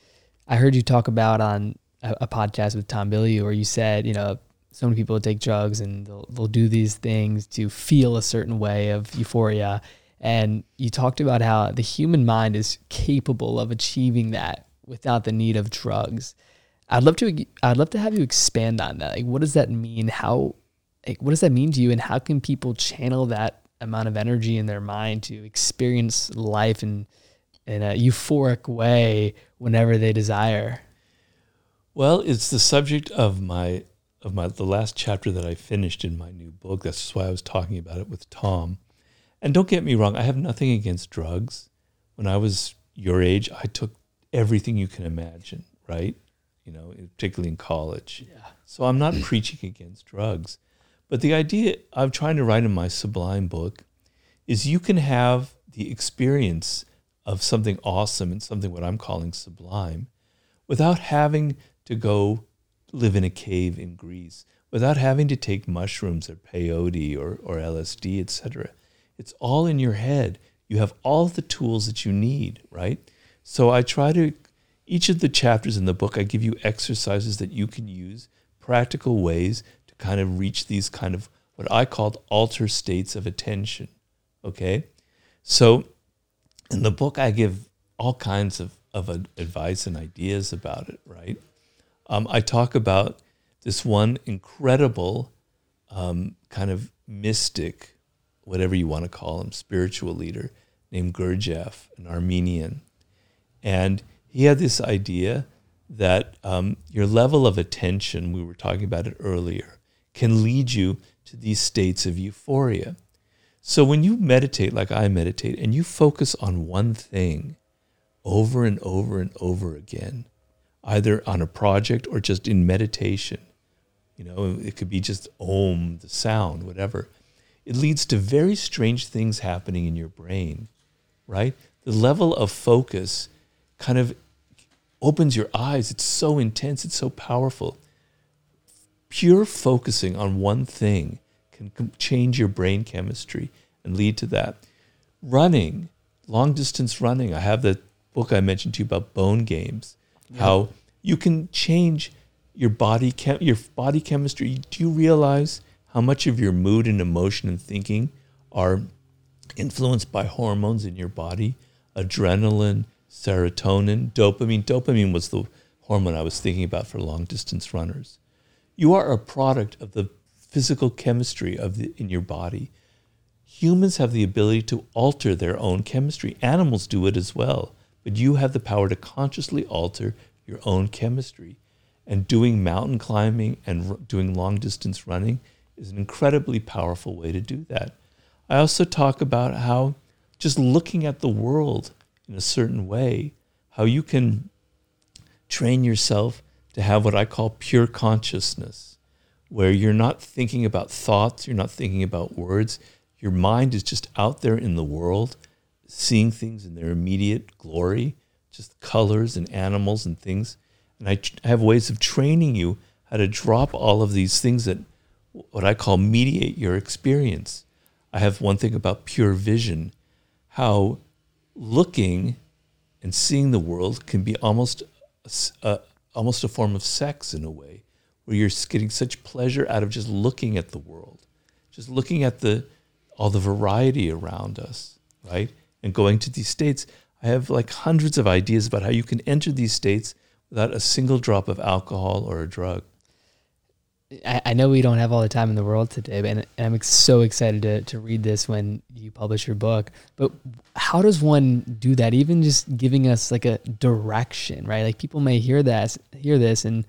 Speaker 1: I heard you talk about on a, a podcast with Tom Bilyeu, where you said, you know, so many people take drugs and they'll they'll do these things to feel a certain way of euphoria. And you talked about how the human mind is capable of achieving that without the need of drugs. I'd love to I'd love to have you expand on that. Like what does that mean? How like what does that mean to you and how can people channel that amount of energy in their mind to experience life in in a euphoric way whenever they desire?
Speaker 2: Well, it's the subject of my of my the last chapter that I finished in my new book. That's why I was talking about it with Tom. And don't get me wrong, I have nothing against drugs. When I was your age, I took everything you can imagine, right? You know, particularly in college.
Speaker 1: Yeah.
Speaker 2: So I'm not preaching against drugs. But the idea I'm trying to write in my Sublime book is you can have the experience of something awesome and something what I'm calling sublime without having to go live in a cave in Greece, without having to take mushrooms or peyote or, or LSD, etc. It's all in your head. You have all the tools that you need, right? So I try to, each of the chapters in the book, I give you exercises that you can use, practical ways to kind of reach these kind of what I called alter states of attention. Okay. So in the book, I give all kinds of, of advice and ideas about it, right? Um, I talk about this one incredible um, kind of mystic, whatever you want to call him, spiritual leader named Gurdjieff, an Armenian. And he had this idea that um, your level of attention, we were talking about it earlier, can lead you to these states of euphoria. So when you meditate like I meditate and you focus on one thing over and over and over again, either on a project or just in meditation, you know, it could be just om, the sound, whatever. It leads to very strange things happening in your brain, right? The level of focus kind of opens your eyes. It's so intense, it's so powerful pure focusing on one thing can change your brain chemistry and lead to that. Running, long distance running. I have the book I mentioned to you about bone games. How you can change your body chem- your body chemistry. Do you realize how much of your mood and emotion and thinking are influenced by hormones in your body? Adrenaline, serotonin, dopamine. Dopamine was the hormone I was thinking about for long distance runners. You are a product of the physical chemistry of the, in your body. Humans have the ability to alter their own chemistry. Animals do it as well, but you have the power to consciously alter your own chemistry. And doing mountain climbing and r- doing long distance running is an incredibly powerful way to do that. I also talk about how just looking at the world in a certain way, how you can train yourself to have what I call pure consciousness, where you're not thinking about thoughts, you're not thinking about words. Your mind is just out there in the world, seeing things in their immediate glory, just colors and animals and things. And I, I have ways of training you how to drop all of these things that what I call mediate your experience. I have one thing about pure vision, how looking and seeing the world can be almost a, almost a form of sex in a way, where you're getting such pleasure out of just looking at the world, just looking at the all the variety around us, right? And going to these states. I have like hundreds of ideas about how you can enter these states without a single drop of alcohol or a drug.
Speaker 1: I, I know we don't have all the time in the world today, but and, and I'm so excited to, to read this when you publish your book. But how does one do that? Even just giving us like a direction, right? Like people may hear that, hear this, and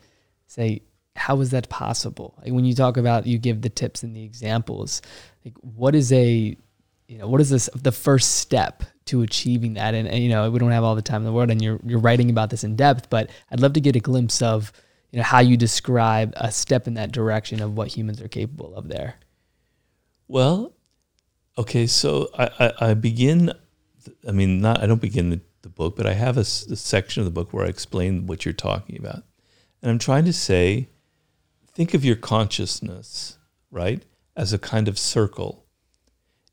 Speaker 1: say, "How is that possible?" Like when you talk about, you give the tips and the examples. Like what is a, you know, what is this the first step to achieving that? And, and you know, we don't have all the time in the world, and you're you're writing about this in depth, but I'd love to get a glimpse of you know how you describe a step in that direction of what humans are capable of there
Speaker 2: well okay so i i, I begin i mean not i don't begin the the book, but I have a section of the book where I explain what you're talking about. And I'm trying to say, think of your consciousness, right, as a kind of circle.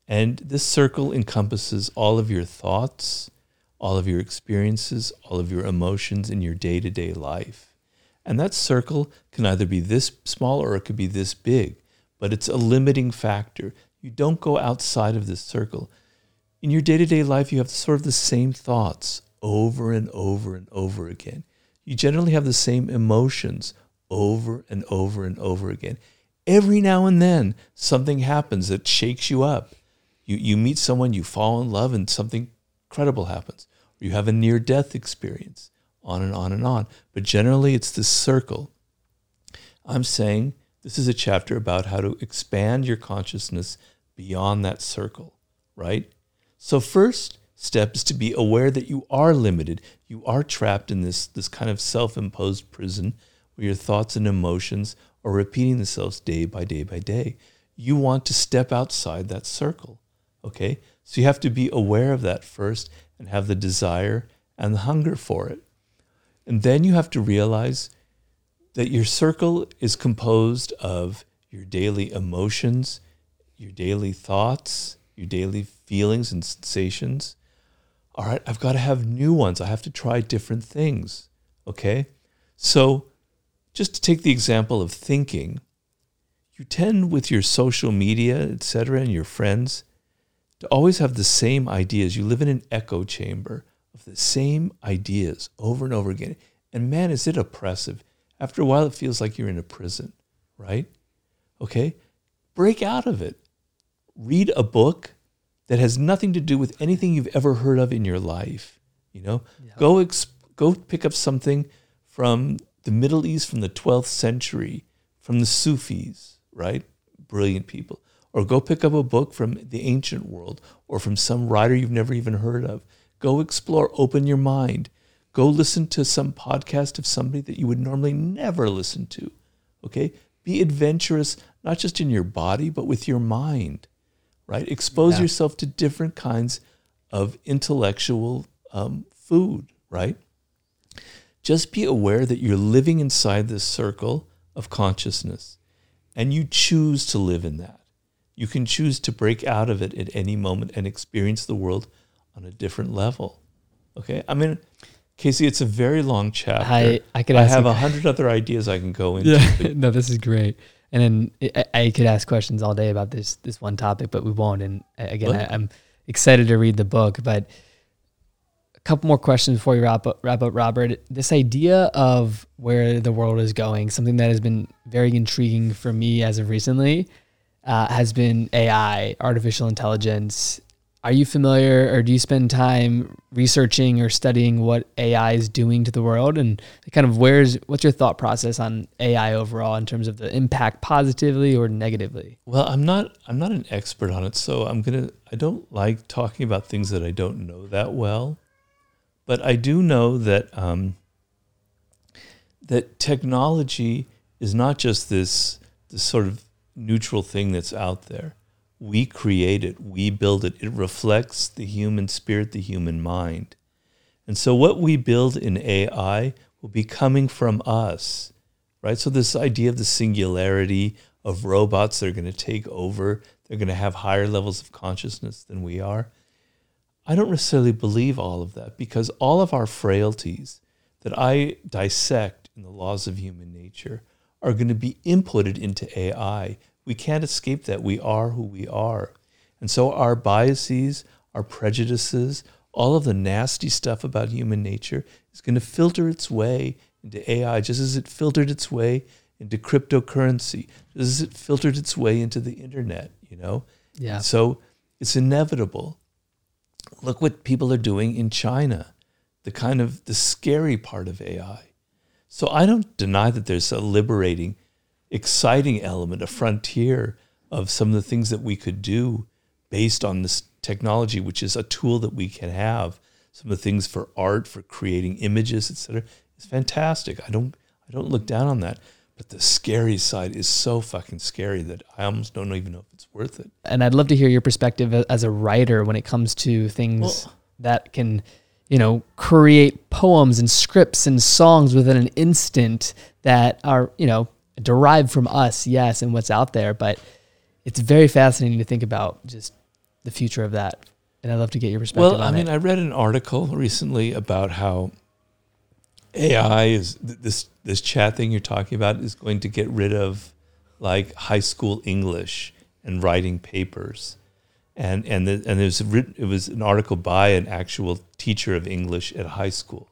Speaker 2: And this circle encompasses all of your thoughts, all of your experiences, all of your emotions in your day to day life. And that circle can either be this small or it could be this big, but it's a limiting factor. You don't go outside of this circle. In your day to day life, you have sort of the same thoughts over and over and over again. You generally have the same emotions over and over and over again. Every now and then, something happens that shakes you up. You, you meet someone, you fall in love, and something incredible happens. You have a near death experience, on and on and on. But generally, it's this circle. I'm saying this is a chapter about how to expand your consciousness beyond that circle, right? So, first step is to be aware that you are limited. You are trapped in this, this kind of self imposed prison where your thoughts and emotions are repeating themselves day by day by day. You want to step outside that circle, okay? So, you have to be aware of that first and have the desire and the hunger for it. And then you have to realize that your circle is composed of your daily emotions, your daily thoughts, your daily feelings and sensations. All right, I've got to have new ones. I have to try different things. Okay? So, just to take the example of thinking, you tend with your social media, etc., and your friends to always have the same ideas. You live in an echo chamber of the same ideas over and over again. And man, is it oppressive. After a while, it feels like you're in a prison, right? Okay? Break out of it. Read a book that has nothing to do with anything you've ever heard of in your life. You know,
Speaker 1: Yeah.
Speaker 2: go ex- go pick up something from the Middle East from the 12th century, from the Sufis, right? Brilliant people. Or go pick up a book from the ancient world or from some writer you've never even heard of. Go explore, open your mind. Go listen to some podcast of somebody that you would normally never listen to. Okay? Be adventurous, not just in your body, but with your mind, right? Expose
Speaker 1: Yeah.
Speaker 2: yourself to different kinds of intellectual um, food, right? Just be aware that you're living inside this circle of consciousness and you choose to live in that. You can choose to break out of it at any moment and experience the world on a different level. Okay? I mean, Casey, it's a very long chapter.
Speaker 1: I, I could
Speaker 2: I have
Speaker 1: a-
Speaker 2: hundred other ideas I can go (laughs) into.
Speaker 1: Yeah, (laughs) no, this is great. And then I, I could ask questions all day about this this one topic, but we won't. And uh, again, I, I'm excited to read the book, but a couple more questions before we wrap up. Wrap up, Robert. This idea of where the world is going, something that has been very intriguing for me as of recently, uh, has been AI, artificial intelligence. Are you familiar, or do you spend time researching or studying what AI is doing to the world, and kind of where's what's your thought process on AI overall in terms of the impact positively or negatively?
Speaker 2: Well, I'm not I'm not an expert on it, so I'm gonna I don't like talking about things that I don't know that well. But I do know that um, that technology is not just this this sort of neutral thing that's out there. We create it, we build it. It reflects the human spirit, the human mind. And so what we build in AI will be coming from us, right? So this idea of the singularity of robots that are going to take over, they're going to have higher levels of consciousness than we are. I don't necessarily believe all of that because all of our frailties that I dissect in the laws of human nature are going to be inputted into AI. We can't escape that. We are who we are. And so our biases, our prejudices, all of the nasty stuff about human nature is going to filter its way into AI, just as it filtered its way into cryptocurrency, just as it filtered its way into the internet, you know?
Speaker 1: Yeah.
Speaker 2: So it's inevitable. Look what people are doing in China, the kind of the scary part of AI. So I don't deny that there's a liberating, exciting element, a frontier of some of the things that we could do based on this technology, which is a tool that we can have. Some of the things for art, for creating images, etc. It's fantastic. I don't I don't look down on that. But the scary side is so fucking scary that I almost don't even know if it's worth it.
Speaker 1: And I'd love to hear your perspective as a writer when it comes to things
Speaker 2: Well-
Speaker 1: that can you know, create poems and scripts and songs within an instant that are, you know, derived from us, yes, and what's out there. But it's very fascinating to think about just the future of that. And I'd love to get your perspective. On that.
Speaker 2: Well, I mean,
Speaker 1: it.
Speaker 2: I read an article recently about how AI is this this chat thing you're talking about is going to get rid of like high school English and writing papers, and and the, and there's written, it was an article by an actual teacher of English at a high school,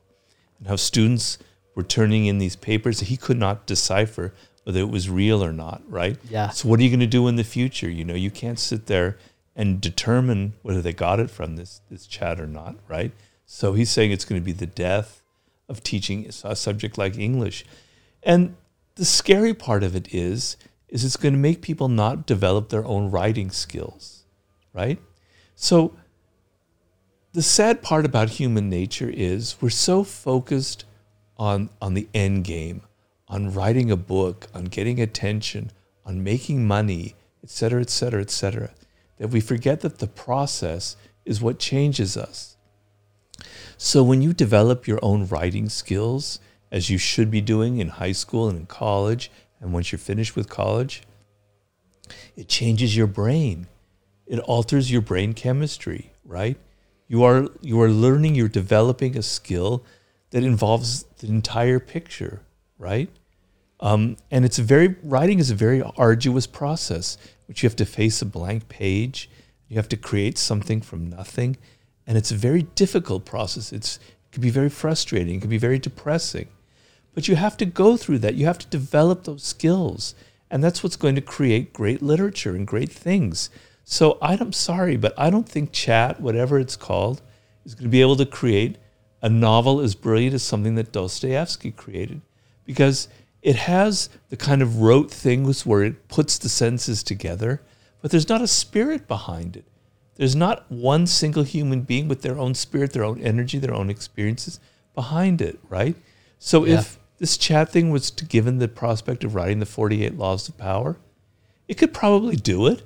Speaker 2: and how students were turning in these papers he could not decipher whether it was real or not, right?
Speaker 1: Yeah.
Speaker 2: So what are you going to do in the future? You know, you can't sit there and determine whether they got it from this this chat or not, right? So he's saying it's going to be the death of teaching a subject like English. And the scary part of it is is it's going to make people not develop their own writing skills, right? So the sad part about human nature is we're so focused on on the end game, on writing a book, on getting attention, on making money, et cetera, et cetera, et cetera, that we forget that the process is what changes us. So when you develop your own writing skills, as you should be doing in high school and in college, and once you're finished with college, it changes your brain. It alters your brain chemistry, right? You are you are learning, you're developing a skill that involves the entire picture, right? Um, and it's a very writing is a very arduous process, which you have to face a blank page. You have to create something from nothing, and it's a very difficult process. It's it can be very frustrating. It can be very depressing, but you have to go through that. You have to develop those skills, and that's what's going to create great literature and great things. So I'm sorry, but I don't think chat, whatever it's called, is going to be able to create a novel as brilliant as something that Dostoevsky created, because it has the kind of rote things where it puts the senses together, but there's not a spirit behind it. There's not one single human being with their own spirit, their own energy, their own experiences behind it, right? So
Speaker 1: Yeah.
Speaker 2: if this chat thing was to given the prospect of writing the 48 laws of power, it could probably do it.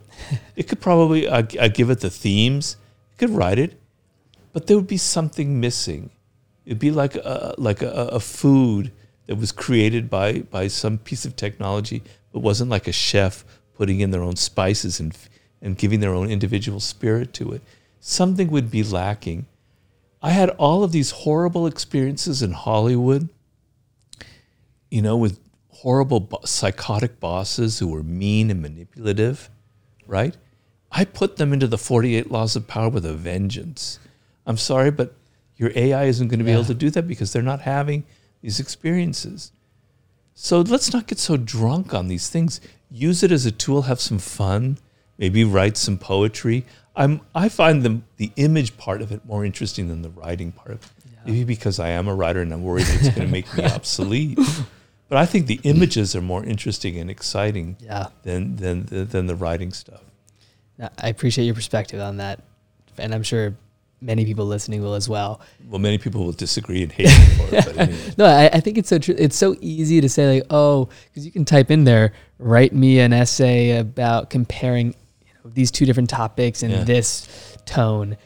Speaker 2: it could probably uh, give it the themes. It could write it, but there would be something missing. It'd be like a, like a, a food that was created by by some piece of technology, but wasn't like a chef putting in their own spices and and giving their own individual spirit to it. Something would be lacking. I had all of these horrible experiences in Hollywood, you know, with horrible psychotic bosses who were mean and manipulative, right? I put them into the 48 laws of power with a vengeance. I'm sorry, but your AI isn't going to be
Speaker 1: Yeah.
Speaker 2: able to do that because they're not having these experiences. So let's not get so drunk on these things. Use it as a tool, have some fun, maybe write some poetry. I'm I find the the image part of it more interesting than the writing part of it. Maybe because I am a writer and I'm worried it's going to make me (laughs) obsolete. But I think the images are more interesting and exciting
Speaker 1: yeah.
Speaker 2: than than than the writing stuff.
Speaker 1: I appreciate your perspective on that. And I'm sure many people listening will as well.
Speaker 2: Well, many people will disagree and hate for it, anyway. (laughs)
Speaker 1: No, I, I think it's so true. It's so easy to say like, oh, because you can type in there, write me an essay about comparing you know, these two different topics in
Speaker 2: Yeah.
Speaker 1: this tone,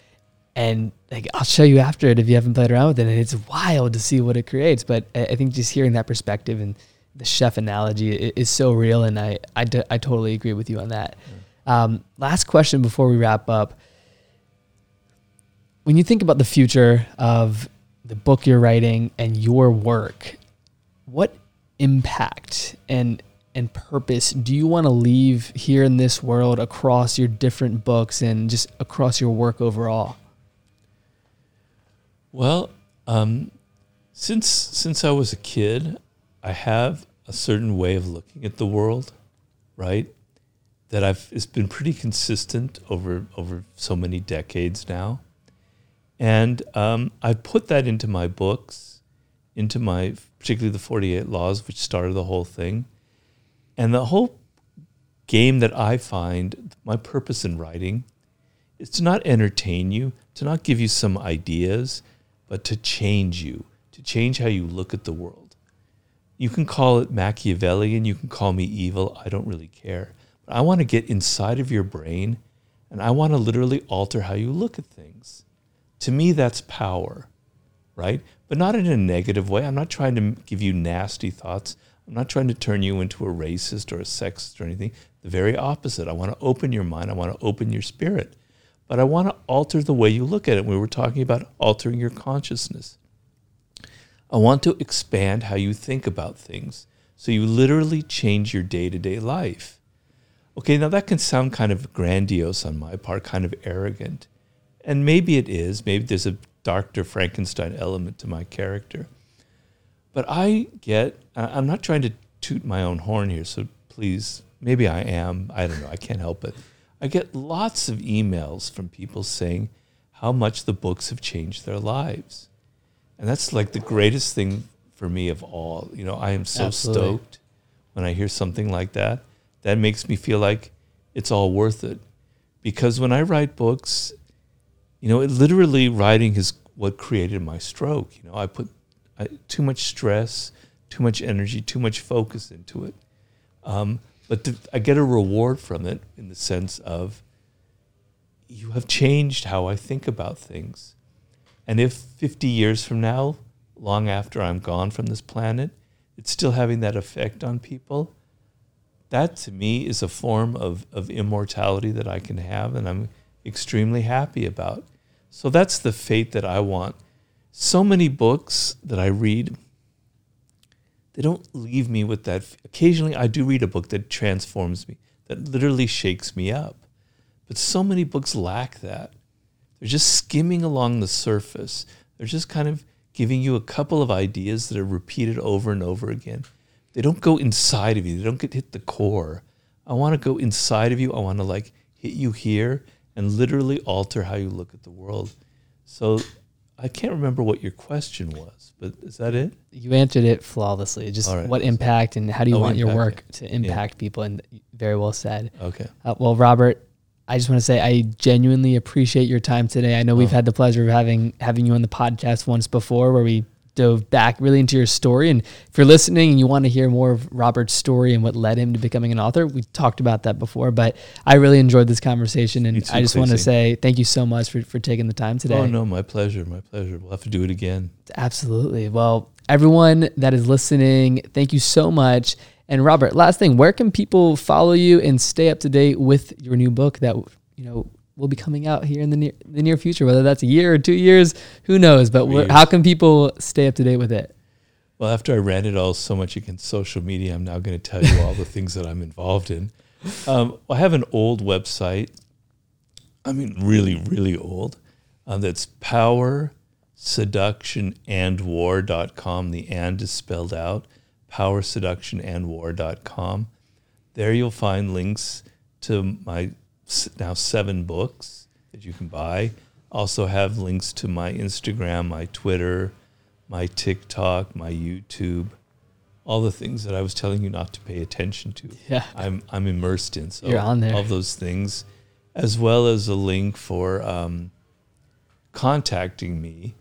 Speaker 1: and like I'll show you after it if you haven't played around with it. And it's wild to see what it creates. But I, I think just hearing that perspective and the chef analogy i- is so real, and I I, d- I totally agree with you on that. Um, last question before we wrap up when you think about the future of the book you're writing and your work, what impact and and purpose do you want to leave here in this world across your different books and just across your work overall?
Speaker 2: Well, um, since since I was a kid, I have a certain way of looking at the world, right? That I've it's been pretty consistent over over so many decades now, and um, I put that into my books, into my particularly the Forty Eight Laws, which started the whole thing, and the whole game that I find my purpose in writing is to not entertain you, to not give you some ideas, but to change you, to change how you look at the world. You can call it Machiavellian, you can call me evil, I don't really care. But I want to get inside of your brain and I want to literally alter how you look at things. To me, that's power. right? But not in a negative way. I'm not trying to give you nasty thoughts. I'm not trying to turn you into a racist or a sexist or anything. The very opposite. I want to open your mind. I want to open your spirit. But I want to alter the way you look at it. We were talking about altering your consciousness. I want to expand how you think about things. So you literally change your day to day life. Okay, now that can sound kind of grandiose on my part, kind of arrogant. And maybe it is. Maybe there's a Dr. Frankenstein element to my character. But I get, I'm not trying to toot my own horn here, so please, maybe I am. I don't know. I can't help it. I get lots of emails from people saying how much the books have changed their lives. And that's like the greatest thing for me of all. You know, I am so Absolutely. stoked when I hear something like that. That makes me feel like it's all worth it. Because when I write books, you know, it literally writing is what created my stroke. You know, I put I, too much stress, too much energy, too much focus into it. Um, but the, I get a reward from it in the sense of you have changed how I think about things. And if 50 years from now, long after I'm gone from this planet, it's still having that effect on people, that to me is a form of, of immortality that I can have and I'm extremely happy about. So that's the fate that I want. So many books that I read, they don't leave me with that. Occasionally, I do read a book that transforms me, that literally shakes me up. But so many books lack that. They're just skimming along the surface. They're just kind of giving you a couple of ideas that are repeated over and over again. They don't go inside of you. They don't get hit the core. I want to go inside of you. I want to like hit you here and literally alter how you look at the world. So I can't remember what your question was, but is that it?
Speaker 1: You answered it flawlessly. Just right. what impact and how do you oh, want impact, your work to impact yeah. people? And very well said.
Speaker 2: Okay.
Speaker 1: Uh, well, Robert, I just want to say I genuinely appreciate your time today. I know oh. we've had the pleasure of having having you on the podcast once before, where we dove back really into your story. And if you're listening and you want to hear more of Robert's story and what led him to becoming an author, we talked about that before. But I really enjoyed this conversation. And I just want to say thank you so much for, for taking the time today.
Speaker 2: Oh, no, my pleasure. My pleasure. We'll have to do it again.
Speaker 1: Absolutely. Well, everyone that is listening, thank you so much. And Robert, last thing, where can people follow you and stay up to date with your new book that, you know, will be coming out here in the near the near future. Whether that's a year or two years, who knows? But wh- how can people stay up to date with it?
Speaker 2: Well, after I ran it all so much against social media, I'm now going to tell you all the things that I'm involved in. Um, I have an old website. I mean, really, really old. Uh, that's power seduction and war.com. The and is spelled out. Power seduction and war.com. There you'll find links to my now seven books that you can buy. Also have links to my Instagram, my Twitter, my TikTok, my YouTube, all the things that I was telling you not to pay attention to.
Speaker 1: Yeah,
Speaker 2: I'm I'm immersed in. So
Speaker 1: You're on there.
Speaker 2: All those things, as well as a link for um, contacting me.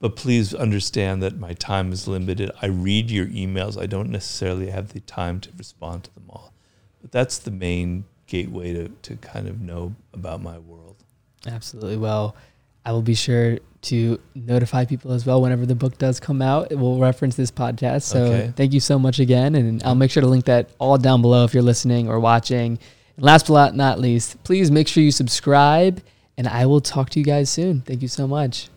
Speaker 2: But please understand that my time is limited. I read your emails. I don't necessarily have the time to respond to them all. But that's the main gateway to, to kind of know about my world.
Speaker 1: Absolutely. Well, I will be sure to notify people as well whenever the book does come out. It will reference this podcast. So okay. thank you so much again. And I'll make sure to link that all down below if you're listening or watching. And last but not least, please make sure you subscribe. And I will talk to you guys soon. Thank you so much.